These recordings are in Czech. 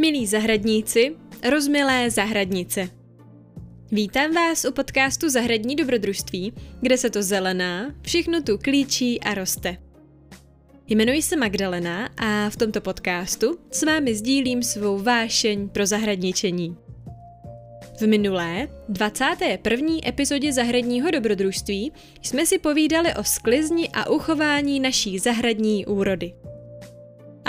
Milí zahradníci, rozmilé zahradnice. Vítám vás u podcastu Zahradní dobrodružství, kde se to zelená, všechno tu klíčí a roste. Jmenuji se Magdalena a v tomto podcastu s vámi sdílím svou vášeň pro zahradničení. V minulé, 21. epizodě Zahradního dobrodružství jsme si povídali o sklizni a uchování naší zahradní úrody.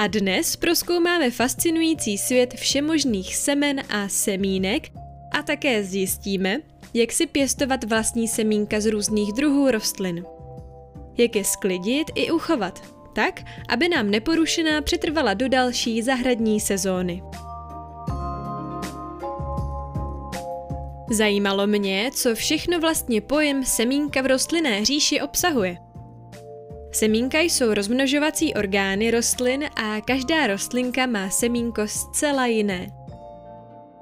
A dnes proskoumáme fascinující svět všemožných semen a semínek a také zjistíme, jak si pěstovat vlastní semínka z různých druhů rostlin. Jak je sklidit i uchovat, tak, aby nám neporušená přetrvala do další zahradní sezóny. Zajímalo mě, co všechno vlastně pojem semínka v rostlinné říši obsahuje – Semínka jsou rozmnožovací orgány rostlin a každá rostlinka má semínko zcela jiné.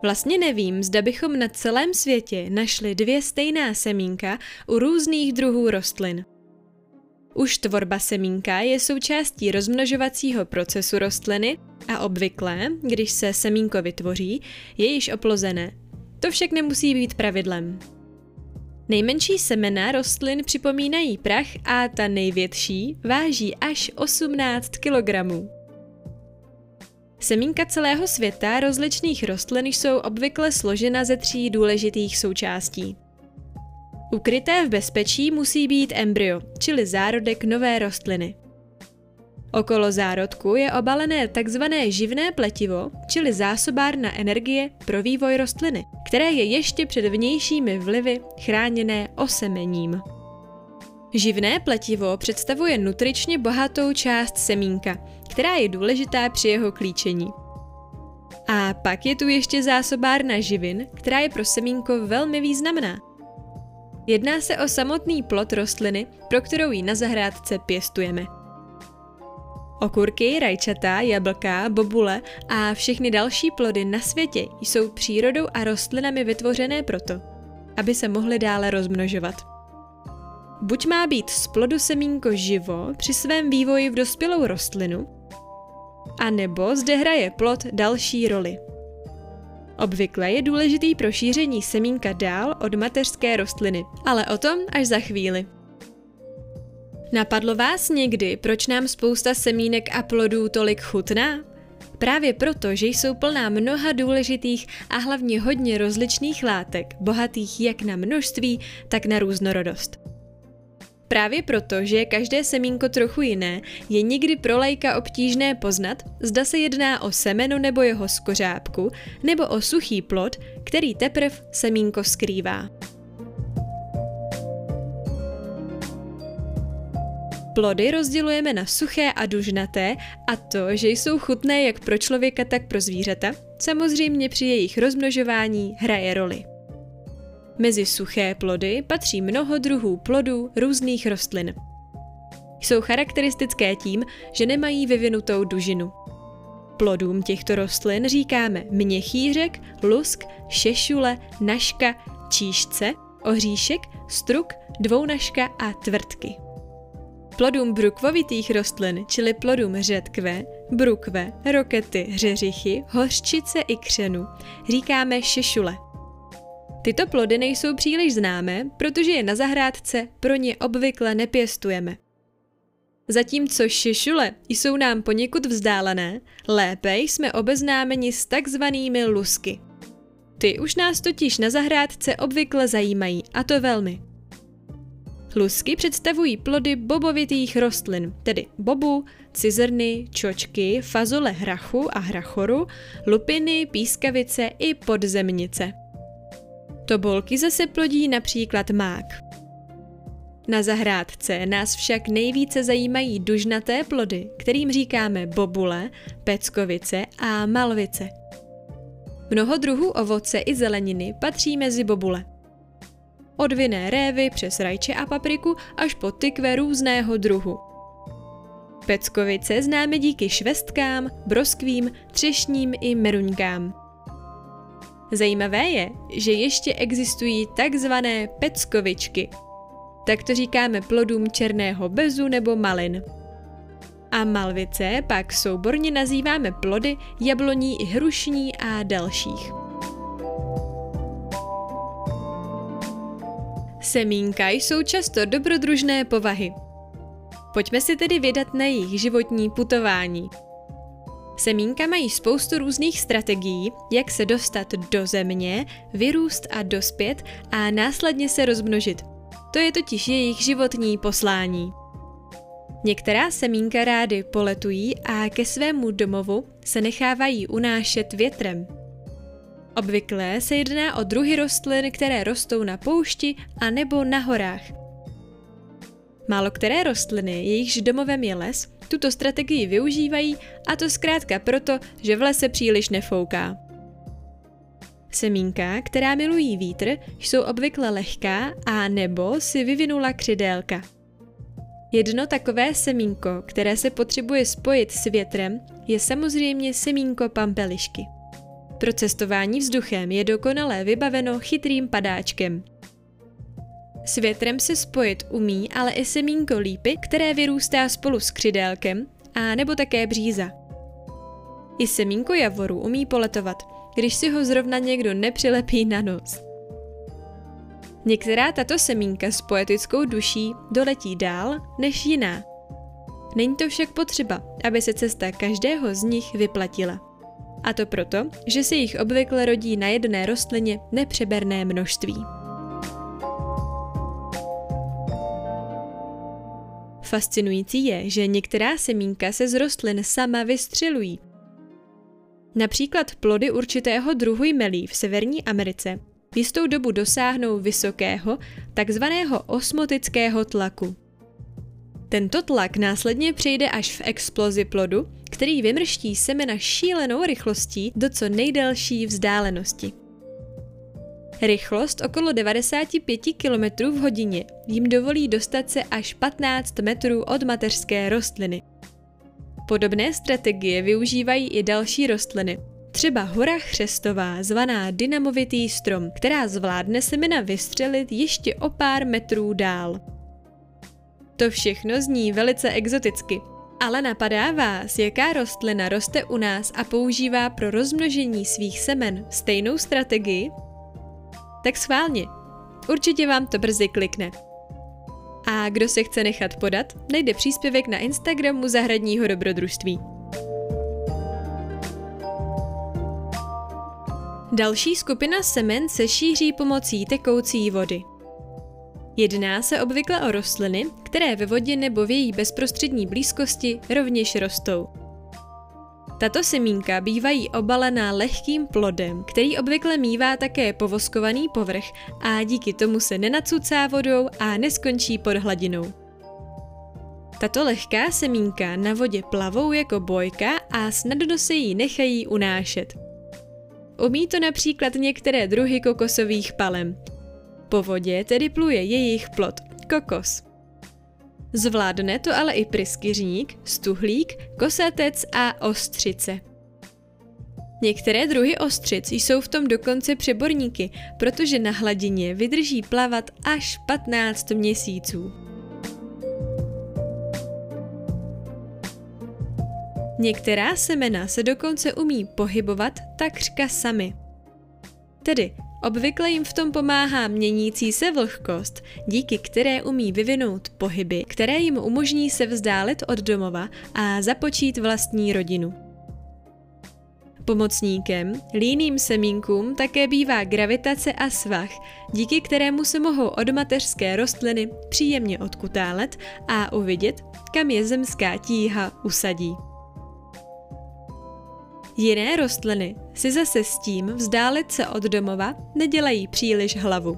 Vlastně nevím, zda bychom na celém světě našli dvě stejná semínka u různých druhů rostlin. Už tvorba semínka je součástí rozmnožovacího procesu rostliny a obvykle, když se semínko vytvoří, je již oplozené. To však nemusí být pravidlem. Nejmenší semena rostlin připomínají prach a ta největší váží až 18 kg. Semínka celého světa rozličných rostlin jsou obvykle složena ze tří důležitých součástí. Ukryté v bezpečí musí být embryo, čili zárodek nové rostliny. Okolo zárodku je obalené takzvané živné pletivo, čili zásobárna energie pro vývoj rostliny, které je ještě před vnějšími vlivy chráněné osemením. Živné pletivo představuje nutričně bohatou část semínka, která je důležitá při jeho klíčení. A pak je tu ještě zásobárna živin, která je pro semínko velmi významná. Jedná se o samotný plod rostliny, pro kterou ji na zahrádce pěstujeme – Okurky, rajčata, jablka, bobule a všechny další plody na světě jsou přírodou a rostlinami vytvořené proto, aby se mohly dále rozmnožovat. Buď má být z plodu semínko živo při svém vývoji v dospělou rostlinu, a nebo zde hraje plod další roli. Obvykle je důležitý pro šíření semínka dál od mateřské rostliny, ale o tom až za chvíli. Napadlo vás někdy, proč nám spousta semínek a plodů tolik chutná? Právě proto, že jsou plná mnoha důležitých a hlavně hodně rozličných látek, bohatých jak na množství, tak na různorodost. Právě proto, že je každé semínko trochu jiné, je nikdy pro lajka obtížné poznat, zda se jedná o semeno nebo jeho skořápku, nebo o suchý plod, který teprv semínko skrývá. Plody rozdělujeme na suché a dužnaté a to, že jsou chutné jak pro člověka, tak pro zvířata, samozřejmě při jejich rozmnožování hraje roli. Mezi suché plody patří mnoho druhů plodů různých rostlin. Jsou charakteristické tím, že nemají vyvinutou dužinu. Plodům těchto rostlin říkáme měchýřek, lusk, šešule, naška, číšce, oříšek, struk, dvounaška a tvrdky. Plodům brukvovitých rostlin, čili plodům řetkve, brukve, rokety, hřeřichy, hořčice i křenu, říkáme šešule. Tyto plody nejsou příliš známé, protože je na zahrádce pro ně obvykle nepěstujeme. Zatímco šešule jsou nám poněkud vzdálené, lépe jsme obeznámeni s takzvanými lusky. Ty už nás totiž na zahrádce obvykle zajímají, a to velmi. Lusky představují plody bobovitých rostlin, tedy bobu, cizrny, čočky, fazole hrachu a hrachoru, lupiny, pískavice i podzemnice. Tobolky zase plodí například mák. Na zahrádce nás však nejvíce zajímají dužnaté plody, kterým říkáme bobule, peckovice a malvice. Mnoho druhů ovoce i zeleniny patří mezi bobule od vinné révy přes rajče a papriku až po tykve různého druhu. Peckovice známe díky švestkám, broskvím, třešním i meruňkám. Zajímavé je, že ještě existují takzvané peckovičky. Tak to říkáme plodům černého bezu nebo malin. A malvice pak souborně nazýváme plody jabloní i hrušní a dalších. Semínka jsou často dobrodružné povahy. Pojďme si tedy vydat na jejich životní putování. Semínka mají spoustu různých strategií, jak se dostat do země, vyrůst a dospět a následně se rozmnožit. To je totiž jejich životní poslání. Některá semínka rády poletují a ke svému domovu se nechávají unášet větrem. Obvykle se jedná o druhy rostlin, které rostou na poušti a nebo na horách. Málo které rostliny, jejichž domovem je les, tuto strategii využívají a to zkrátka proto, že v lese příliš nefouká. Semínka, která milují vítr, jsou obvykle lehká a nebo si vyvinula křidélka. Jedno takové semínko, které se potřebuje spojit s větrem, je samozřejmě semínko pampelišky. Pro cestování vzduchem je dokonale vybaveno chytrým padáčkem. S větrem se spojit umí ale i semínko lípy, které vyrůstá spolu s křidélkem, a nebo také bříza. I semínko javoru umí poletovat, když si ho zrovna někdo nepřilepí na nos. Některá tato semínka s poetickou duší doletí dál než jiná. Není to však potřeba, aby se cesta každého z nich vyplatila. A to proto, že se jich obvykle rodí na jedné rostlině nepřeberné množství. Fascinující je, že některá semínka se z rostlin sama vystřelují. Například plody určitého druhu jmelí v Severní Americe jistou dobu dosáhnou vysokého, takzvaného osmotického tlaku. Tento tlak následně přejde až v explozi plodu, který vymrští semena šílenou rychlostí do co nejdelší vzdálenosti. Rychlost okolo 95 km v hodině jim dovolí dostat se až 15 metrů od mateřské rostliny. Podobné strategie využívají i další rostliny, třeba hora chřestová, zvaná dynamovitý strom, která zvládne semena vystřelit ještě o pár metrů dál. To všechno zní velice exoticky, ale napadá vás, jaká rostlina roste u nás a používá pro rozmnožení svých semen stejnou strategii? Tak schválně. Určitě vám to brzy klikne. A kdo se chce nechat podat, najde příspěvek na Instagramu Zahradního dobrodružství. Další skupina semen se šíří pomocí tekoucí vody. Jedná se obvykle o rostliny, které ve vodě nebo v její bezprostřední blízkosti rovněž rostou. Tato semínka bývají obalená lehkým plodem, který obvykle mívá také povoskovaný povrch a díky tomu se nenacucá vodou a neskončí pod hladinou. Tato lehká semínka na vodě plavou jako bojka a snadno se jí nechají unášet. Umí to například některé druhy kokosových palem. Po vodě tedy pluje jejich plod, kokos. Zvládne to ale i pryskyřník, stuhlík, kosatec a ostřice. Některé druhy ostřic jsou v tom dokonce přeborníky, protože na hladině vydrží plavat až 15 měsíců. Některá semena se dokonce umí pohybovat takřka sami. Tedy Obvykle jim v tom pomáhá měnící se vlhkost, díky které umí vyvinout pohyby, které jim umožní se vzdálit od domova a započít vlastní rodinu. Pomocníkem líným semínkům také bývá gravitace a svah, díky kterému se mohou od mateřské rostliny příjemně odkutálet a uvidět, kam je zemská tíha usadí. Jiné rostliny si zase s tím vzdálit se od domova nedělají příliš hlavu.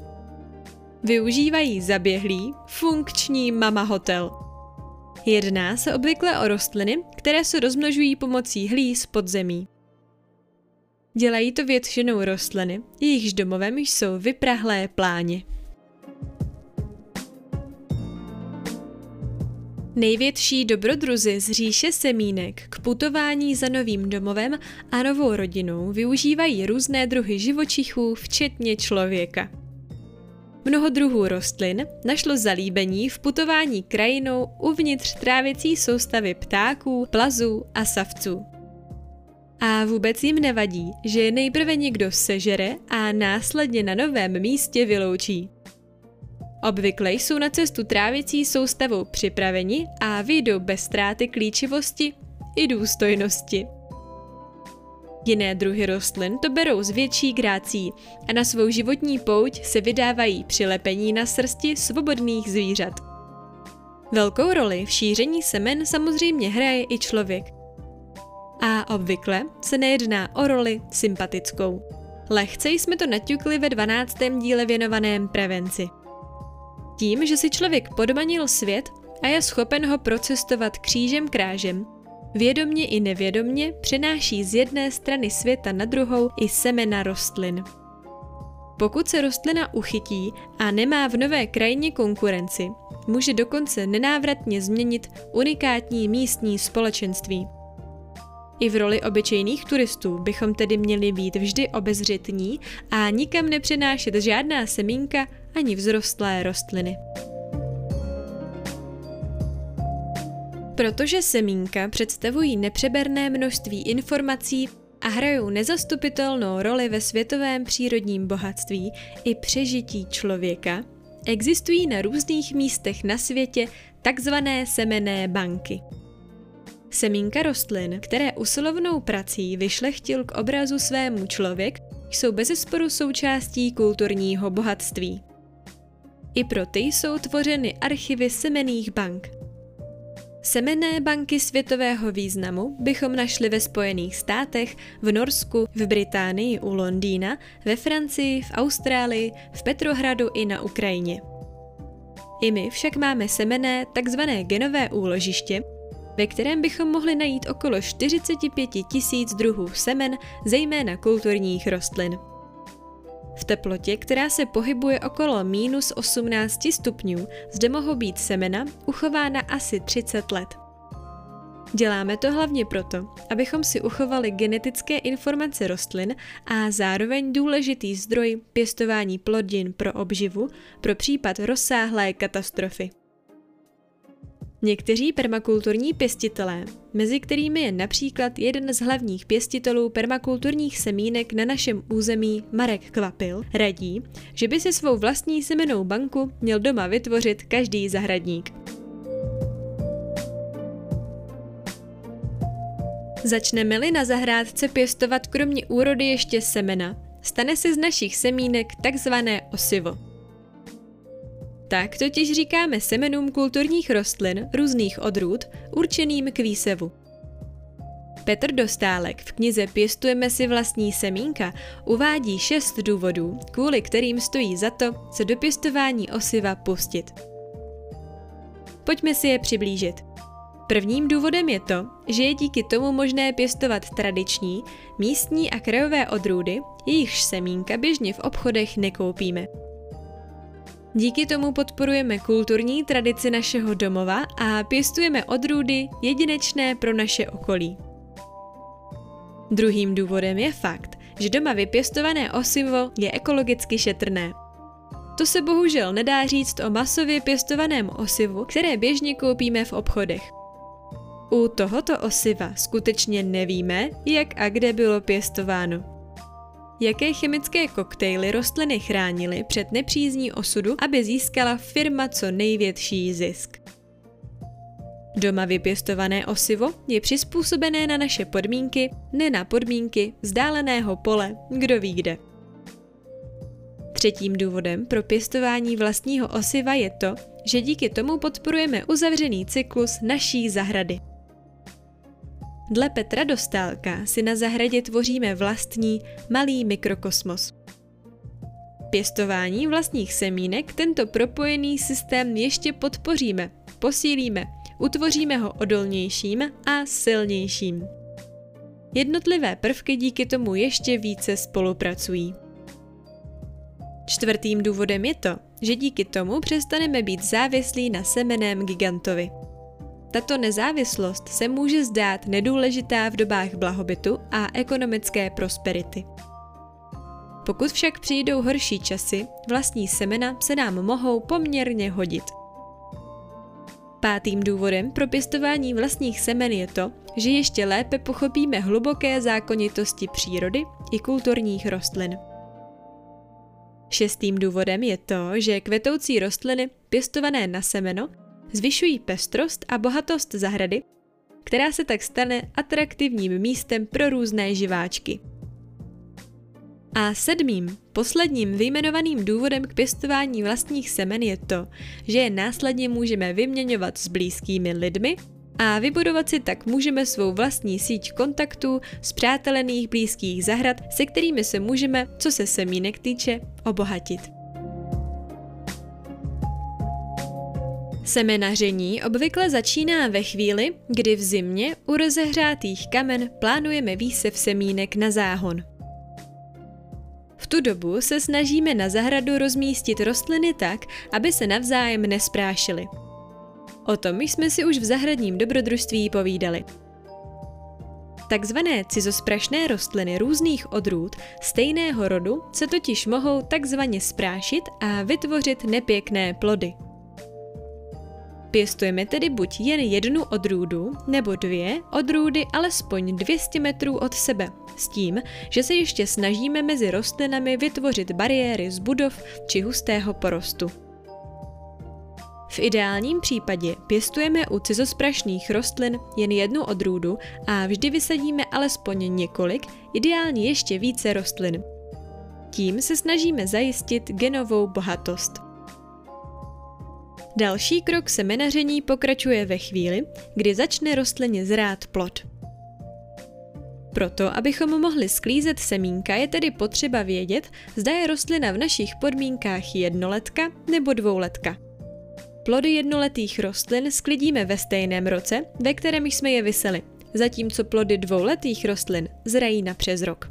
Využívají zaběhlý, funkční mama hotel. Jedná se obvykle o rostliny, které se rozmnožují pomocí hlíz podzemí. Dělají to většinou rostliny, jejichž domovem jsou vyprahlé pláně. Největší dobrodruzi z říše semínek k putování za novým domovem a novou rodinou využívají různé druhy živočichů, včetně člověka. Mnoho druhů rostlin našlo zalíbení v putování krajinou uvnitř trávicí soustavy ptáků, plazů a savců. A vůbec jim nevadí, že nejprve někdo sežere a následně na novém místě vyloučí. Obvykle jsou na cestu trávicí soustavou připraveni a vyjdou bez ztráty klíčivosti i důstojnosti. Jiné druhy rostlin to berou s větší grácí a na svou životní pouť se vydávají při lepení na srsti svobodných zvířat. Velkou roli v šíření semen samozřejmě hraje i člověk. A obvykle se nejedná o roli sympatickou. Lehce jsme to naťukli ve 12. díle věnovaném prevenci. Tím, že si člověk podmanil svět a je schopen ho procestovat křížem krážem, Vědomně i nevědomně přenáší z jedné strany světa na druhou i semena rostlin. Pokud se rostlina uchytí a nemá v nové krajině konkurenci, může dokonce nenávratně změnit unikátní místní společenství. I v roli obyčejných turistů bychom tedy měli být vždy obezřetní a nikam nepřenášet žádná semínka ani vzrostlé rostliny. Protože semínka představují nepřeberné množství informací a hrajou nezastupitelnou roli ve světovém přírodním bohatství i přežití člověka, existují na různých místech na světě takzvané semené banky. Semínka rostlin, které usilovnou prací vyšlechtil k obrazu svému člověk, jsou bezesporu součástí kulturního bohatství. I pro ty jsou tvořeny archivy semených bank – Semenné banky světového významu bychom našli ve Spojených státech, v Norsku, v Británii u Londýna, ve Francii, v Austrálii, v Petrohradu i na Ukrajině. I my však máme semené takzvané genové úložiště, ve kterém bychom mohli najít okolo 45 tisíc druhů semen, zejména kulturních rostlin. V teplotě, která se pohybuje okolo minus 18 stupňů, zde mohou být semena uchována asi 30 let. Děláme to hlavně proto, abychom si uchovali genetické informace rostlin a zároveň důležitý zdroj pěstování plodin pro obživu pro případ rozsáhlé katastrofy. Někteří permakulturní pěstitelé, mezi kterými je například jeden z hlavních pěstitelů permakulturních semínek na našem území Marek Kvapil, radí, že by si svou vlastní semenou banku měl doma vytvořit každý zahradník. Začneme-li na zahrádce pěstovat kromě úrody ještě semena, stane se z našich semínek takzvané osivo. Tak totiž říkáme semenům kulturních rostlin různých odrůd určeným k výsevu. Petr Dostálek v knize Pěstujeme si vlastní semínka uvádí šest důvodů, kvůli kterým stojí za to se do pěstování osiva pustit. Pojďme si je přiblížit. Prvním důvodem je to, že je díky tomu možné pěstovat tradiční, místní a krajové odrůdy, jejichž semínka běžně v obchodech nekoupíme. Díky tomu podporujeme kulturní tradici našeho domova a pěstujeme odrůdy jedinečné pro naše okolí. Druhým důvodem je fakt, že doma vypěstované osivo je ekologicky šetrné. To se bohužel nedá říct o masově pěstovaném osivu, které běžně koupíme v obchodech. U tohoto osiva skutečně nevíme, jak a kde bylo pěstováno jaké chemické koktejly rostliny chránily před nepřízní osudu, aby získala firma co největší zisk. Doma vypěstované osivo je přizpůsobené na naše podmínky, ne na podmínky vzdáleného pole, kdo ví kde. Třetím důvodem pro pěstování vlastního osiva je to, že díky tomu podporujeme uzavřený cyklus naší zahrady. Dle Petra Dostálka si na zahradě tvoříme vlastní malý mikrokosmos. Pěstování vlastních semínek tento propojený systém ještě podpoříme, posílíme, utvoříme ho odolnějším a silnějším. Jednotlivé prvky díky tomu ještě více spolupracují. Čtvrtým důvodem je to, že díky tomu přestaneme být závislí na semeném gigantovi. Tato nezávislost se může zdát nedůležitá v dobách blahobytu a ekonomické prosperity. Pokud však přijdou horší časy, vlastní semena se nám mohou poměrně hodit. Pátým důvodem pro pěstování vlastních semen je to, že ještě lépe pochopíme hluboké zákonitosti přírody i kulturních rostlin. Šestým důvodem je to, že kvetoucí rostliny pěstované na semeno zvyšují pestrost a bohatost zahrady, která se tak stane atraktivním místem pro různé živáčky. A sedmým, posledním vyjmenovaným důvodem k pěstování vlastních semen je to, že je následně můžeme vyměňovat s blízkými lidmi a vybudovat si tak můžeme svou vlastní síť kontaktů z přátelených blízkých zahrad, se kterými se můžeme, co se semínek týče, obohatit. Semenaření obvykle začíná ve chvíli, kdy v zimě u rozehřátých kamen plánujeme výsev semínek na záhon. V tu dobu se snažíme na zahradu rozmístit rostliny tak, aby se navzájem nesprášily. O tom jsme si už v zahradním dobrodružství povídali. Takzvané cizosprašné rostliny různých odrůd stejného rodu se totiž mohou takzvaně sprášit a vytvořit nepěkné plody. Pěstujeme tedy buď jen jednu odrůdu, nebo dvě odrůdy alespoň 200 metrů od sebe, s tím, že se ještě snažíme mezi rostlinami vytvořit bariéry z budov či hustého porostu. V ideálním případě pěstujeme u cizosprašných rostlin jen jednu odrůdu a vždy vysadíme alespoň několik, ideálně ještě více rostlin. Tím se snažíme zajistit genovou bohatost. Další krok semenaření pokračuje ve chvíli, kdy začne rostlině zrát plod. Proto, abychom mohli sklízet semínka, je tedy potřeba vědět, zda je rostlina v našich podmínkách jednoletka nebo dvouletka. Plody jednoletých rostlin sklidíme ve stejném roce, ve kterém jsme je vyseli, zatímco plody dvouletých rostlin zrají na přes rok.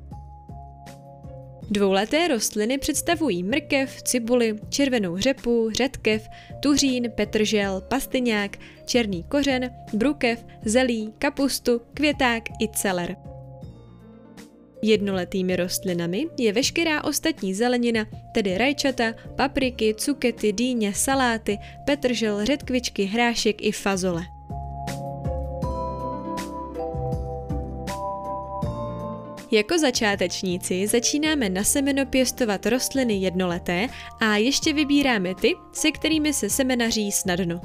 Dvouleté rostliny představují mrkev, cibuli, červenou řepu, řetkev, tuřín, petržel, pastyňák, černý kořen, brukev, zelí, kapustu, květák i celer. Jednoletými rostlinami je veškerá ostatní zelenina, tedy rajčata, papriky, cukety, dýně, saláty, petržel, řetkvičky, hrášek i fazole. Jako začátečníci začínáme na semeno pěstovat rostliny jednoleté a ještě vybíráme ty, se kterými se semenaří snadno.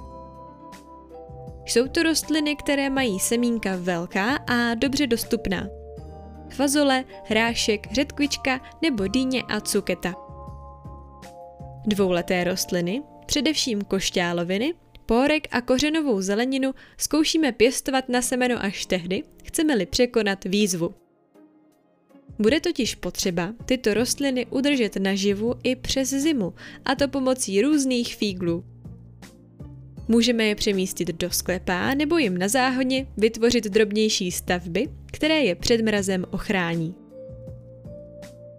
Jsou to rostliny, které mají semínka velká a dobře dostupná. Fazole, hrášek, řetkvička nebo dýně a cuketa. Dvouleté rostliny, především košťáloviny, pórek a kořenovou zeleninu zkoušíme pěstovat na semeno až tehdy, chceme-li překonat výzvu. Bude totiž potřeba tyto rostliny udržet naživu i přes zimu, a to pomocí různých fíglů. Můžeme je přemístit do sklepa nebo jim na záhodně vytvořit drobnější stavby, které je před mrazem ochrání.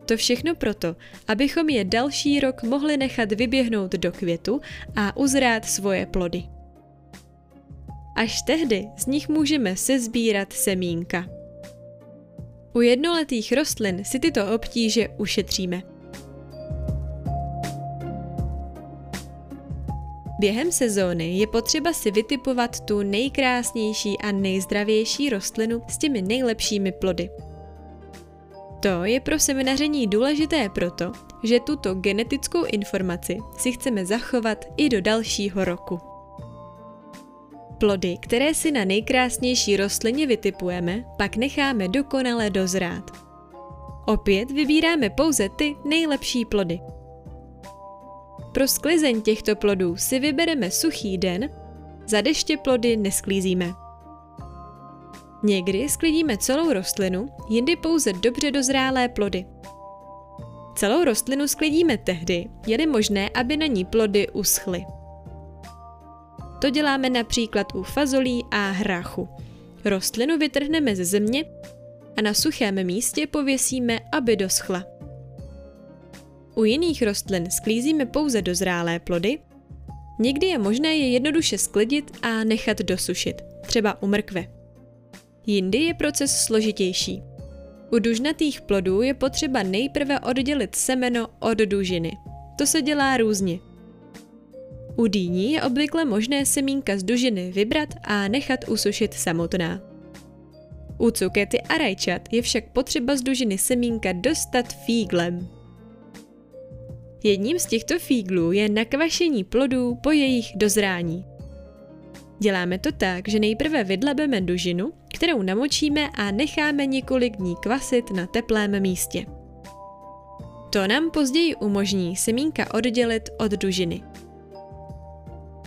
To všechno proto, abychom je další rok mohli nechat vyběhnout do květu a uzrát svoje plody. Až tehdy z nich můžeme sezbírat semínka. U jednoletých rostlin si tyto obtíže ušetříme. Během sezóny je potřeba si vytipovat tu nejkrásnější a nejzdravější rostlinu s těmi nejlepšími plody. To je pro seminaření důležité proto, že tuto genetickou informaci si chceme zachovat i do dalšího roku. Plody, které si na nejkrásnější rostlině vytipujeme, pak necháme dokonale dozrát. Opět vybíráme pouze ty nejlepší plody. Pro sklizeň těchto plodů si vybereme suchý den, za deště plody nesklízíme. Někdy sklidíme celou rostlinu, jindy pouze dobře dozrálé plody. Celou rostlinu sklidíme tehdy, je možné, aby na ní plody uschly. To děláme například u fazolí a hráchu. Rostlinu vytrhneme ze země a na suchém místě pověsíme, aby doschla. U jiných rostlin sklízíme pouze dozrálé plody, někdy je možné je jednoduše sklidit a nechat dosušit, třeba u mrkve. Jindy je proces složitější. U dužnatých plodů je potřeba nejprve oddělit semeno od dužiny. To se dělá různě. U dýní je obvykle možné semínka z dužiny vybrat a nechat usušit samotná. U cukety a rajčat je však potřeba z dužiny semínka dostat fíglem. Jedním z těchto fíglů je nakvašení plodů po jejich dozrání. Děláme to tak, že nejprve vydlebeme dužinu, kterou namočíme a necháme několik dní kvasit na teplém místě. To nám později umožní semínka oddělit od dužiny.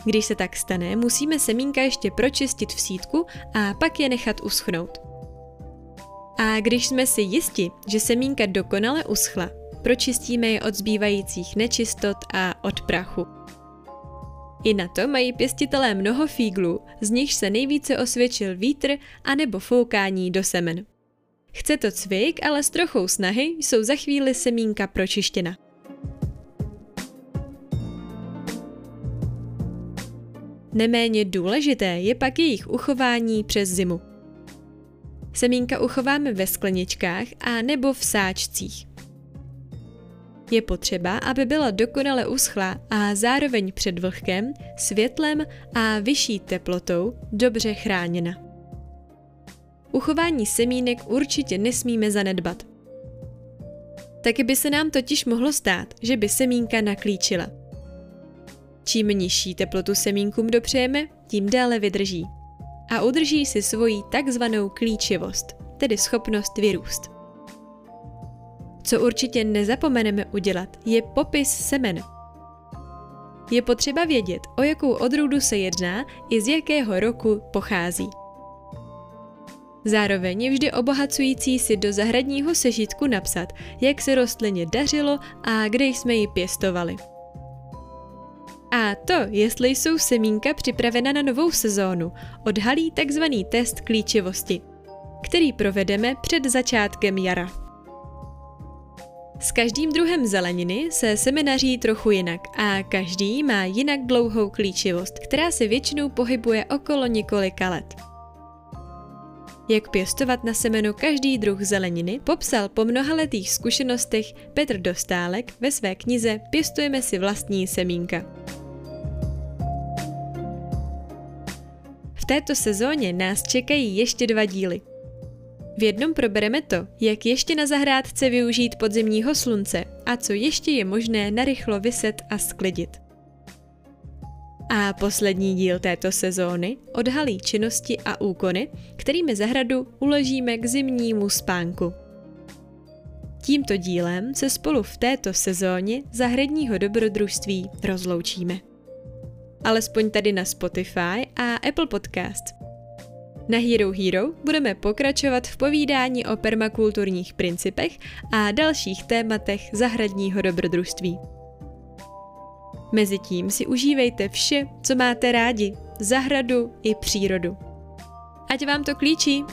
Když se tak stane, musíme semínka ještě pročistit v sítku a pak je nechat uschnout. A když jsme si jisti, že semínka dokonale uschla, pročistíme je od zbývajících nečistot a od prachu. I na to mají pěstitelé mnoho fíglů, z nichž se nejvíce osvědčil vítr anebo foukání do semen. Chce to cvik, ale s trochou snahy jsou za chvíli semínka pročištěna. Neméně důležité je pak jejich uchování přes zimu. Semínka uchováme ve skleničkách a nebo v sáčcích. Je potřeba, aby byla dokonale uschlá a zároveň před vlhkem, světlem a vyšší teplotou dobře chráněna. Uchování semínek určitě nesmíme zanedbat. Taky by se nám totiž mohlo stát, že by semínka naklíčila. Čím nižší teplotu semínkům dopřejeme, tím déle vydrží. A udrží si svoji takzvanou klíčivost, tedy schopnost vyrůst. Co určitě nezapomeneme udělat, je popis semen. Je potřeba vědět, o jakou odrůdu se jedná i z jakého roku pochází. Zároveň vždy obohacující si do zahradního sežitku napsat, jak se rostlině dařilo a kde jsme ji pěstovali. A to, jestli jsou semínka připravena na novou sezónu, odhalí tzv. test klíčivosti, který provedeme před začátkem jara. S každým druhem zeleniny se semenaří trochu jinak a každý má jinak dlouhou klíčivost, která se většinou pohybuje okolo několika let. Jak pěstovat na semeno každý druh zeleniny, popsal po mnohaletých zkušenostech Petr Dostálek ve své knize Pěstujeme si vlastní semínka. V této sezóně nás čekají ještě dva díly. V jednom probereme to, jak ještě na zahrádce využít podzimního slunce a co ještě je možné narychlo vyset a sklidit. A poslední díl této sezóny odhalí činnosti a úkony, kterými zahradu uložíme k zimnímu spánku. Tímto dílem se spolu v této sezóně zahradního dobrodružství rozloučíme. Alespoň tady na Spotify a Apple Podcast. Na Hero Hero budeme pokračovat v povídání o permakulturních principech a dalších tématech zahradního dobrodružství. Mezitím si užívejte vše, co máte rádi, zahradu i přírodu. Ať vám to klíčí!